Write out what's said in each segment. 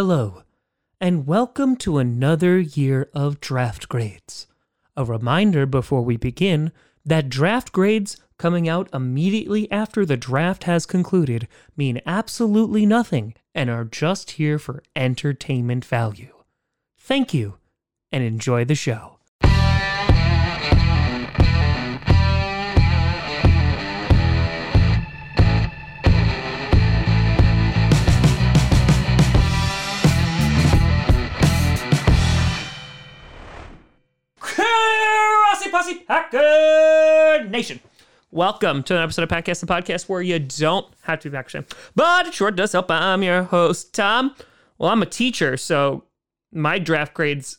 Hello, and welcome to another year of draft grades. A reminder before we begin that draft grades coming out immediately after the draft has concluded mean absolutely nothing and are just here for entertainment value. Thank you, and enjoy the show. Nation. Welcome to an episode of Podcast the Podcast where you don't have to be fan, but it sure does help. I'm your host, Tom. Well, I'm a teacher, so my draft grades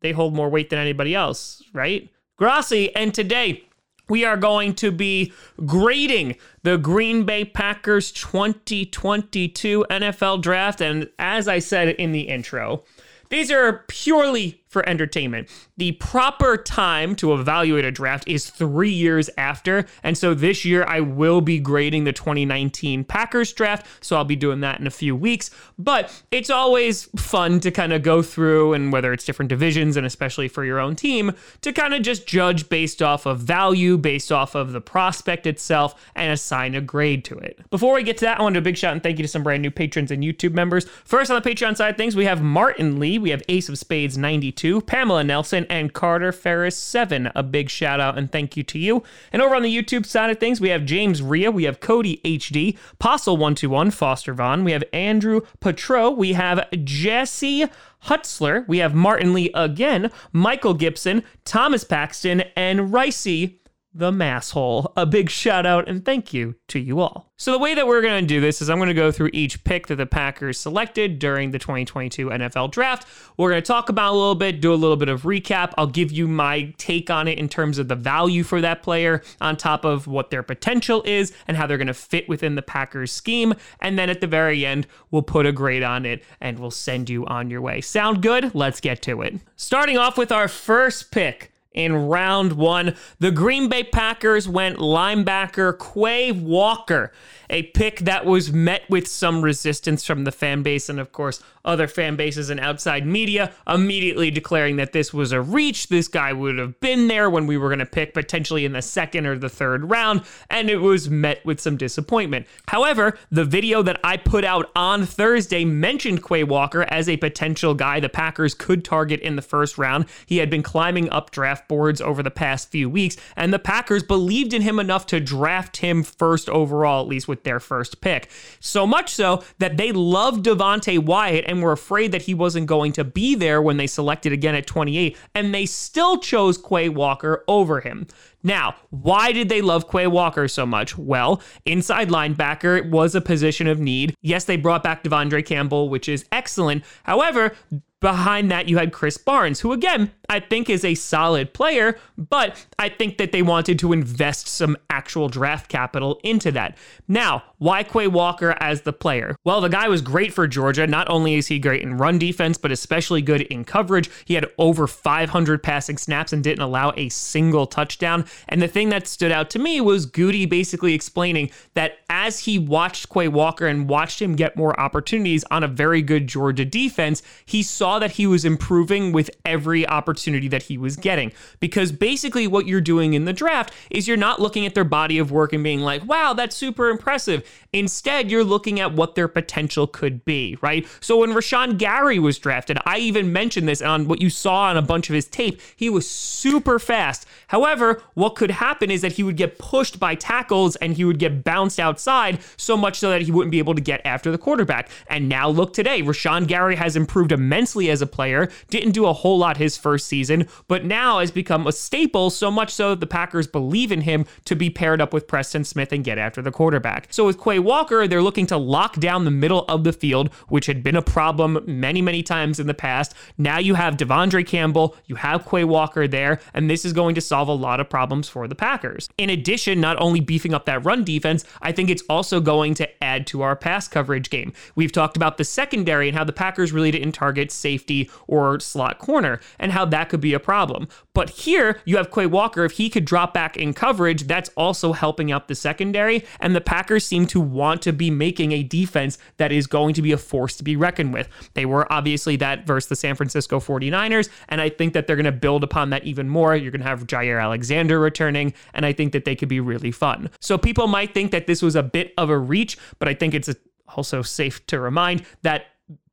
they hold more weight than anybody else, right? Grossi, and today we are going to be grading the Green Bay Packers 2022 NFL draft. And as I said in the intro, these are purely for entertainment. The proper time to evaluate a draft is three years after. And so this year I will be grading the 2019 Packers draft. So I'll be doing that in a few weeks. But it's always fun to kind of go through and whether it's different divisions and especially for your own team to kind of just judge based off of value, based off of the prospect itself, and assign a grade to it. Before we get to that, I want to do a big shout and thank you to some brand new patrons and YouTube members. First on the Patreon side things, we have Martin Lee, we have Ace of Spades 92. Pamela Nelson, and Carter Ferris 7. A big shout out and thank you to you. And over on the YouTube side of things, we have James Ria, we have Cody HD, Postle121, Foster Vaughn, we have Andrew Patro, we have Jesse Hutzler, we have Martin Lee again, Michael Gibson, Thomas Paxton, and Ricey the masshole. A big shout out and thank you to you all. So, the way that we're going to do this is I'm going to go through each pick that the Packers selected during the 2022 NFL draft. We're going to talk about a little bit, do a little bit of recap. I'll give you my take on it in terms of the value for that player, on top of what their potential is and how they're going to fit within the Packers scheme. And then at the very end, we'll put a grade on it and we'll send you on your way. Sound good? Let's get to it. Starting off with our first pick in round one. The Green Bay Packers went linebacker Quay Walker, a pick that was met with some resistance from the fan base and, of course, other fan bases and outside media, immediately declaring that this was a reach. This guy would have been there when we were going to pick potentially in the second or the third round, and it was met with some disappointment. However, the video that I put out on Thursday mentioned Quay Walker as a potential guy the Packers could target in the first round. He had been climbing up draft boards over the past few weeks, and the Packers believed in him enough to draft him first overall, at least with their first pick. So much so that they loved Devonte Wyatt and were afraid that he wasn't going to be there when they selected again at 28, and they still chose Quay Walker over him. Now, why did they love Quay Walker so much? Well, inside linebacker was a position of need. Yes, they brought back De'Vondre Campbell, which is excellent. However, Behind that, you had Krys Barnes, who again, I think is a solid player, but I think that they wanted to invest some actual draft capital into that. Now, why Quay Walker as the player? Well, the guy was great for Georgia. Not only is he great in run defense, but especially good in coverage. He had over 500 passing snaps and didn't allow a single touchdown. And the thing that stood out to me was Gutey basically explaining that as he watched Quay Walker and watched him get more opportunities on a very good Georgia defense, he saw that he was improving with every opportunity that he was getting. Because basically, what you're doing in the draft is you're not looking at their body of work and being like, wow, that's super impressive. Instead, you're looking at what their potential could be, right? So when Rashan Gary was drafted, I even mentioned this on what you saw on a bunch of his tape. He was super fast. However, what could happen is that he would get pushed by tackles and he would get bounced outside so much so that he wouldn't be able to get after the quarterback. And now look today, Rashan Gary has improved immensely as a player, didn't do a whole lot his first season, but now has become a staple so much so that the Packers believe in him to be paired up with Preston Smith and get after the quarterback. So with Quay Walker, they're looking to lock down the middle of the field, which had been a problem many, many times in the past. Now you have De'Vondre Campbell, you have Quay Walker there, and this is going to solve a lot of problems problems for the Packers. In addition, not only beefing up that run defense, I think it's also going to add to our pass coverage game. We've talked about the secondary and how the Packers really didn't target safety or slot corner and how that could be a problem. But here you have Quay Walker. If he could drop back in coverage, that's also helping out the secondary. And the Packers seem to want to be making a defense that is going to be a force to be reckoned with. They were obviously that versus the San Francisco 49ers. And I think that they're going to build upon that even more. You're going to have Jaire Alexander returning. And I think that they could be really fun. So people might think that this was a bit of a reach, but I think it's also safe to remind that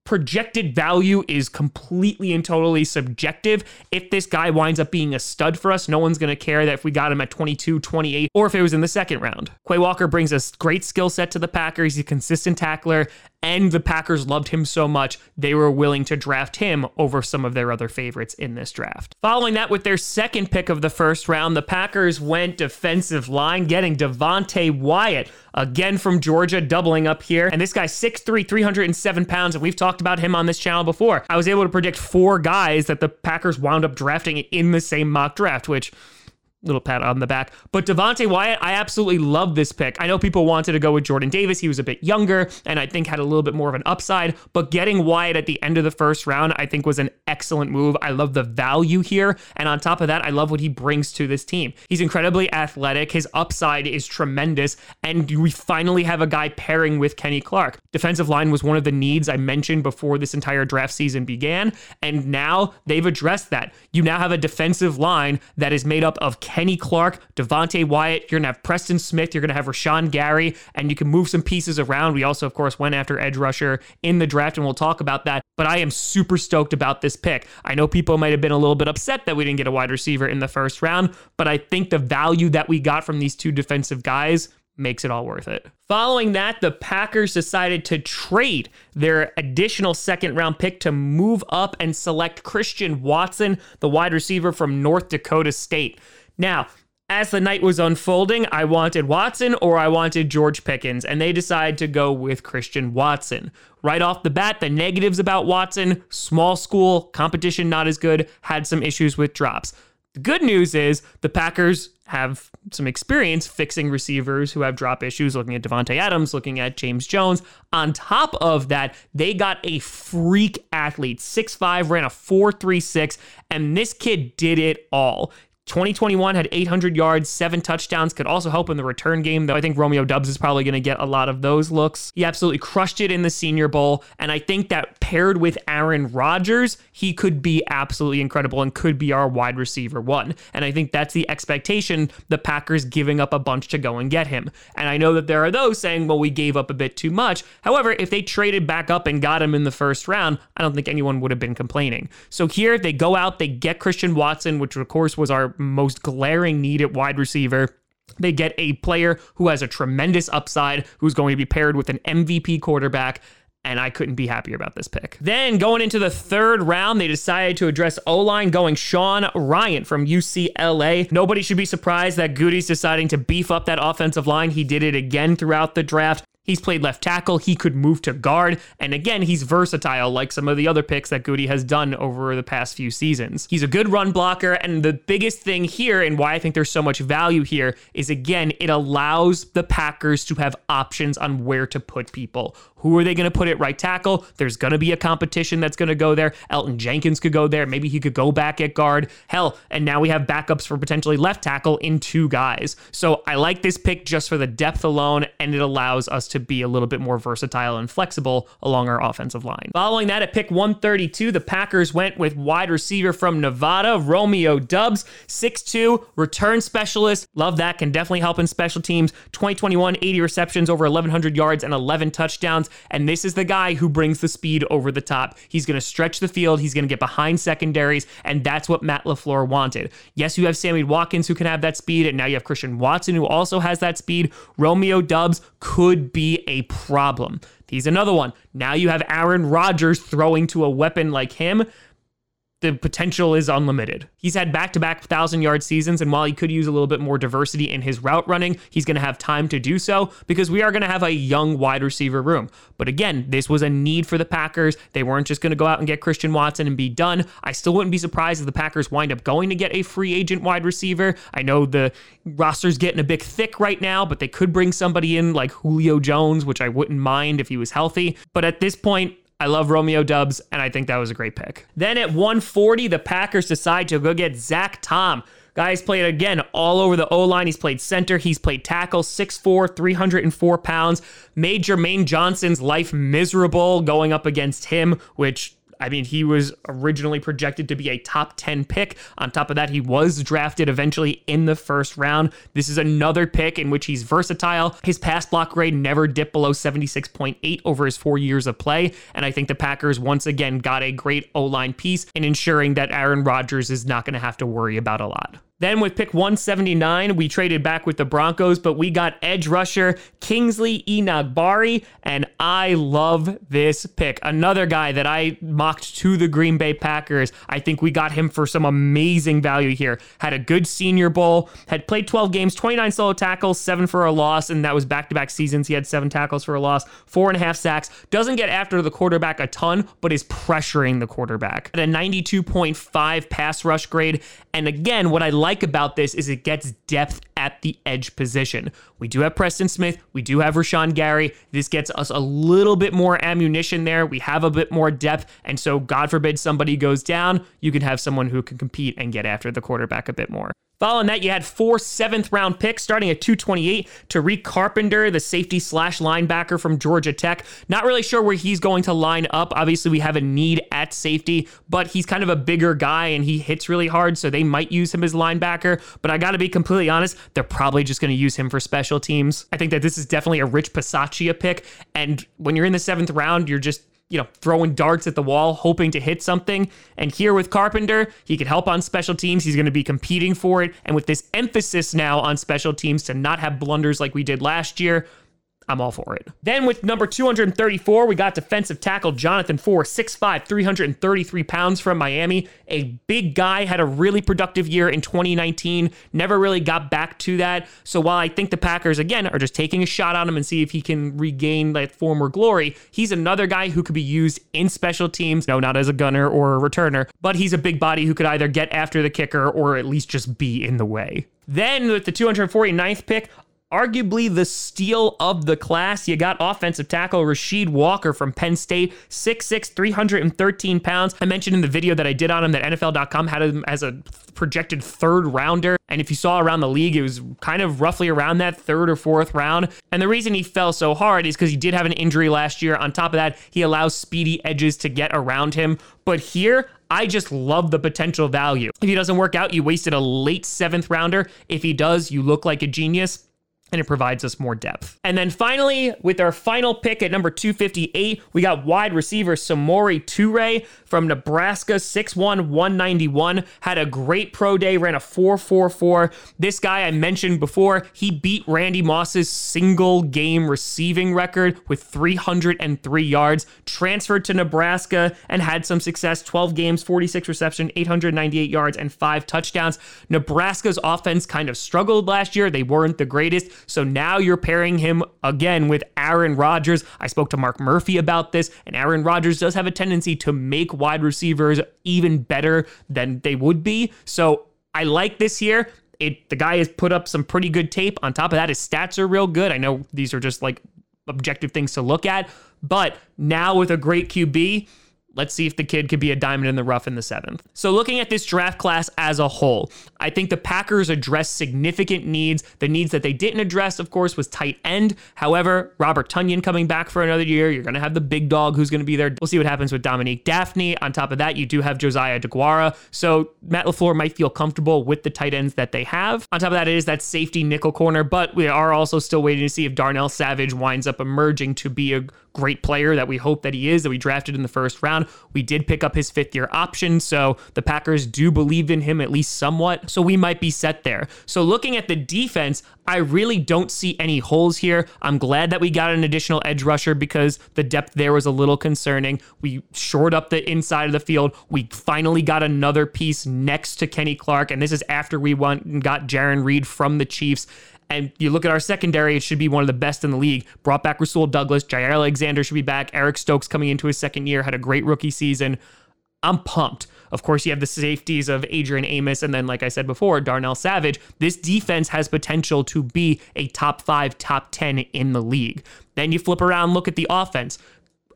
projected value is completely and totally subjective. If this guy winds up being a stud for us, no one's going to care that if we got him at 22, 28, or if it was in the second round. Quay Walker brings a great skill set to the Packers. He's a consistent tackler, and the Packers loved him so much, they were willing to draft him over some of their other favorites in this draft. Following that, with their second pick of the first round, the Packers went defensive line, getting Devonte Wyatt, again from Georgia, doubling up here. And this guy's 6'3, 307 pounds, and we've talked about him on this channel before. I was able to predict four guys that the Packers wound up drafting in the same mock draft, which little pat on the back. But Devonte Wyatt, I absolutely love this pick. I know people wanted to go with Jordan Davis. He was a bit younger and I think had a little bit more of an upside. But getting Wyatt at the end of the first round, I think was an excellent move. I love the value here. And on top of that, I love what he brings to this team. He's incredibly athletic. His upside is tremendous. And we finally have a guy pairing with Kenny Clark. Defensive line was one of the needs I mentioned before this entire draft season began. And now they've addressed that. You now have a defensive line that is made up of Kenny Clark, Devonte Wyatt. You're going to have Preston Smith. You're going to have Rashan Gary, and you can move some pieces around. We also, of course, went after edge rusher in the draft, and we'll talk about that. But I am super stoked about this pick. I know people might have been a little bit upset that we didn't get a wide receiver in the first round, but I think the value that we got from these two defensive guys makes it all worth it. Following that, the Packers decided to trade their additional second round pick to move up and select Christian Watson, the wide receiver from North Dakota State. Now, as the night was unfolding, I wanted Watson or I wanted George Pickens, and they decided to go with Christian Watson. Right off the bat, the negatives about Watson small school, competition not as good, had some issues with drops. The good news is the Packers have some experience fixing receivers who have drop issues, looking at Davante Adams, looking at James Jones. On top of that, they got a freak athlete, 6'5, ran a 4.36, and this kid did it all. 2021 had 800 yards, seven touchdowns, could also help in the return game, though I think Romeo Doubs is probably going to get a lot of those looks. He absolutely crushed it in the Senior Bowl, and I think that paired with Aaron Rodgers, he could be absolutely incredible and could be our wide receiver one. And I think that's the expectation the Packers giving up a bunch to go and get him. And I know that there are those saying, well, we gave up a bit too much. However, if they traded back up and got him in the first round, I don't think anyone would have been complaining. So here they go out, they get Christian Watson, which of course was our most glaring need at wide receiver. They get a player who has a tremendous upside, who's going to be paired with an MVP quarterback. And I couldn't be happier about this pick. Then going into the third round, they decided to address O line, going Sean Rhyan from UCLA. Nobody should be surprised that Gutey's deciding to beef up that offensive line. He did it again throughout the draft. He's played left tackle. He could move to guard. And again, he's versatile like some of the other picks that Gutey has done over the past few seasons. He's a good run blocker. And the biggest thing here, and why I think there's so much value here, is again, it allows the Packers to have options on where to put people. Who are they going to put at right tackle? There's going to be a competition that's going to go there. Elgton Jenkins could go there. Maybe he could go back at guard. Hell, and now we have backups for potentially left tackle in two guys. So I like this pick just for the depth alone, and it allows us to be a little bit more versatile and flexible along our offensive line. Following that, at pick 132, the Packers went with wide receiver from Nevada, Romeo Doubs, 6'2, return specialist. Love that. Can definitely help in special teams. 2021, 80 receptions, over 1,100 yards, and 11 touchdowns. And this is the guy who brings the speed over the top. He's going to stretch the field, he's going to get behind secondaries, and that's what Matt LaFleur wanted. Yes, you have Sammy Watkins who can have that speed, and now you have Christian Watson who also has that speed. Romeo Doubs could be a problem. He's another one. Now you have Aaron Rodgers throwing to a weapon like him. The potential is unlimited. He's had back to back thousand yard seasons, and while he could use a little bit more diversity in his route running, he's going to have time to do so because we are going to have a young wide receiver room. But again, this was a need for the Packers. They weren't just going to go out and get Christian Watson and be done. I still wouldn't be surprised if the Packers wind up going to get a free agent wide receiver. I know the roster's getting a bit thick right now, but they could bring somebody in like Julio Jones, which I wouldn't mind if he was healthy. But at this point, I love Romeo Doubs, and I think that was a great pick. Then at 140, the Packers decide to go get Zach Tom. Guy's played again all over the O line. He's played center. He's played tackle, 6'4, 304 pounds. Made Jermaine Johnson's life miserable going up against him, which I mean, he was originally projected to be a top 10 pick. On top of that, he was drafted eventually in the first round. This is another pick in which he's versatile. His pass block grade never dipped below 76.8 over his four years of play. And I think the Packers once again got a great O line piece in ensuring that Aaron Rodgers is not going to have to worry about a lot. Then with pick 179, we traded back with the Broncos, but we got edge rusher Kingsley Enagbare, and I love this pick. Another guy that I mocked to the Green Bay Packers. I think we got him for some amazing value here. Had a good senior bowl, had played 12 games, 29 solo tackles, seven for a loss, and that was back to back seasons. He had seven tackles for a loss, four and a half sacks. Doesn't get after the quarterback a ton, but is pressuring the quarterback. At a 92.5 pass rush grade. And again, what I like like about this is it gets depth at the edge position. We do have Preston Smith, we do have Rashan Gary. This gets us a little bit more ammunition there. We have a bit more depth. And so, God forbid somebody goes down, you can have someone who can compete and get after the quarterback a bit more. Following that, you had four seventh round picks starting at 228. Tariq Carpenter, the safety slash linebacker from Georgia Tech. Not really sure where he's going to line up. Obviously, we have a need at safety, but he's kind of a bigger guy and he hits really hard, so they might use him as linebacker. But I got to be completely honest, they're probably just going to use him for special teams. I think that this is definitely a Rich Bisaccia pick. And when you're in the seventh round, you're just you know, throwing darts at the wall, hoping to hit something. And here with Carpenter, he can help on special teams. He's going to be competing for it. And with this emphasis now on special teams to not have blunders like we did last year, I'm all for it. Then with number 234, we got defensive tackle Jonathan Ford, 6'5, 333 pounds from Miami. A big guy, had a really productive year in 2019, never really got back to that. So while I think the Packers, again, are just taking a shot on him and see if he can regain that former glory, he's another guy who could be used in special teams. No, not as a gunner or a returner, but he's a big body who could either get after the kicker or at least just be in the way. Then with the 249th pick, arguably the steal of the class. You got offensive tackle Rasheed Walker from Penn State, 6'6, 313 pounds. I mentioned in the video that I did on him that NFL.com had him as a projected third rounder. And if you saw around the league, it was kind of roughly around that third or fourth round. And the reason he fell so hard is because he did have an injury last year. On top of that, he allows speedy edges to get around him. But here, I just love the potential value. If he doesn't work out, you wasted a late seventh rounder. If he does, you look like a genius and it provides us more depth. And then finally, with our final pick at number 258, we got wide receiver Samori Toure from Nebraska, 6'1, 191. Had a great pro day, ran a 4'4'4. This guy I mentioned before, he beat Randy Moss's single game receiving record with 303 yards, transferred to Nebraska and had some success 12 games, 46 reception, 898 yards, and five touchdowns. Nebraska's offense kind of struggled last year. They weren't the greatest. So now you're pairing him again with Aaron Rodgers. I spoke to Mark Murphy about this, and Aaron Rodgers does have a tendency to make wide receivers even better than they would be. So I like this here. It, the guy has put up some pretty good tape. On top of that, his stats are real good. I know these are just like objective things to look at, but now with a great QB, Let's see if the kid could be a diamond in the rough in the seventh. So, looking at this draft class as a whole, I think the Packers addressed significant needs. The needs that they didn't address, of course, was tight end. However, Robert Tonyan coming back for another year. You're going to have the big dog who's going to be there. We'll see what happens with Dominique Dafney. On top of that, you do have Josiah DeGuara. So, Matt LaFleur might feel comfortable with the tight ends that they have. On top of that, it is that safety nickel corner, but we are also still waiting to see if Darnell Savage winds up emerging to be a great player that we hope that he is, that we drafted in the first round. We did pick up his fifth year option, so the Packers do believe in him at least somewhat. So we might be set there. So looking at the defense, I really don't see any holes here. I'm glad that we got an additional edge rusher because the depth there was a little concerning. We shored up the inside of the field. We finally got another piece next to Kenny Clark, and this is after we went and got Jarran Reed from the Chiefs. And you look at our secondary, it should be one of the best in the league. Brought back Rasul Douglas, Jaire Alexander should be back. Eric Stokes coming into his second year, had a great rookie season. I'm pumped. Of course, you have the safeties of Adrian Amos and then, like I said before, Darnell Savage. This defense has potential to be a top five, top 10 in the league. Then you flip around, look at the offense.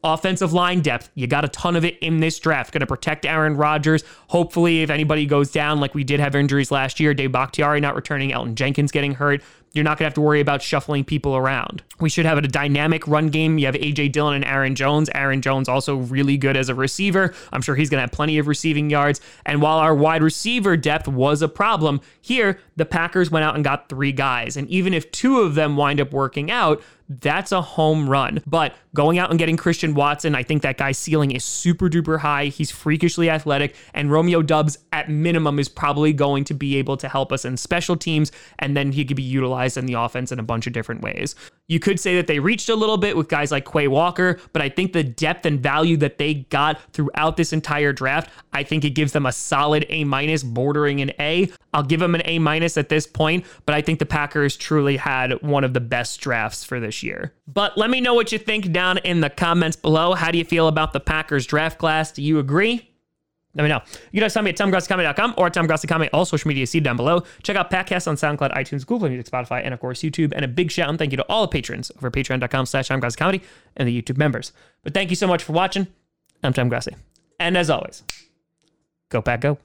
Offensive line depth, you got a ton of it in this draft. Going to protect Aaron Rodgers. Hopefully, if anybody goes down, like we did have injuries last year, Dave Bakhtiari not returning, Elgton Jenkins getting hurt, you're not going to have to worry about shuffling people around. We should have a dynamic run game. You have AJ Dillon and Aaron Jones. Aaron Jones also really good as a receiver. I'm sure he's going to have plenty of receiving yards. And while our wide receiver depth was a problem, here the Packers went out and got three guys. And even if two of them wind up working out, that's a home run. But going out and getting Christian Watson, I think that guy's ceiling is super duper high. He's freakishly athletic, and Romeo Doubs, at minimum, is probably going to be able to help us in special teams, and then he could be utilized in the offense in a bunch of different ways. You could say that they reached a little bit with guys like Quay Walker, but I think the depth and value that they got throughout this entire draft, I think it gives them a solid A minus, bordering an A. I'll give them an A minus at this point, but I think the Packers truly had one of the best drafts for this year. But let me know what you think down in the comments below. How do you feel about the Packers draft class? Do you agree? Let me know. You guys find me at TomGrossiComedy.com or TomGrossiComedy, all social media see down below. Check out Patcast on SoundCloud, iTunes, Google Music, Spotify, and of course YouTube. And a big shout and thank you to all the patrons over patreon.com slash TomGrossiComedy and the YouTube members. But thank you so much for watching. I'm Tom Grossi. And as always, go Pack Go.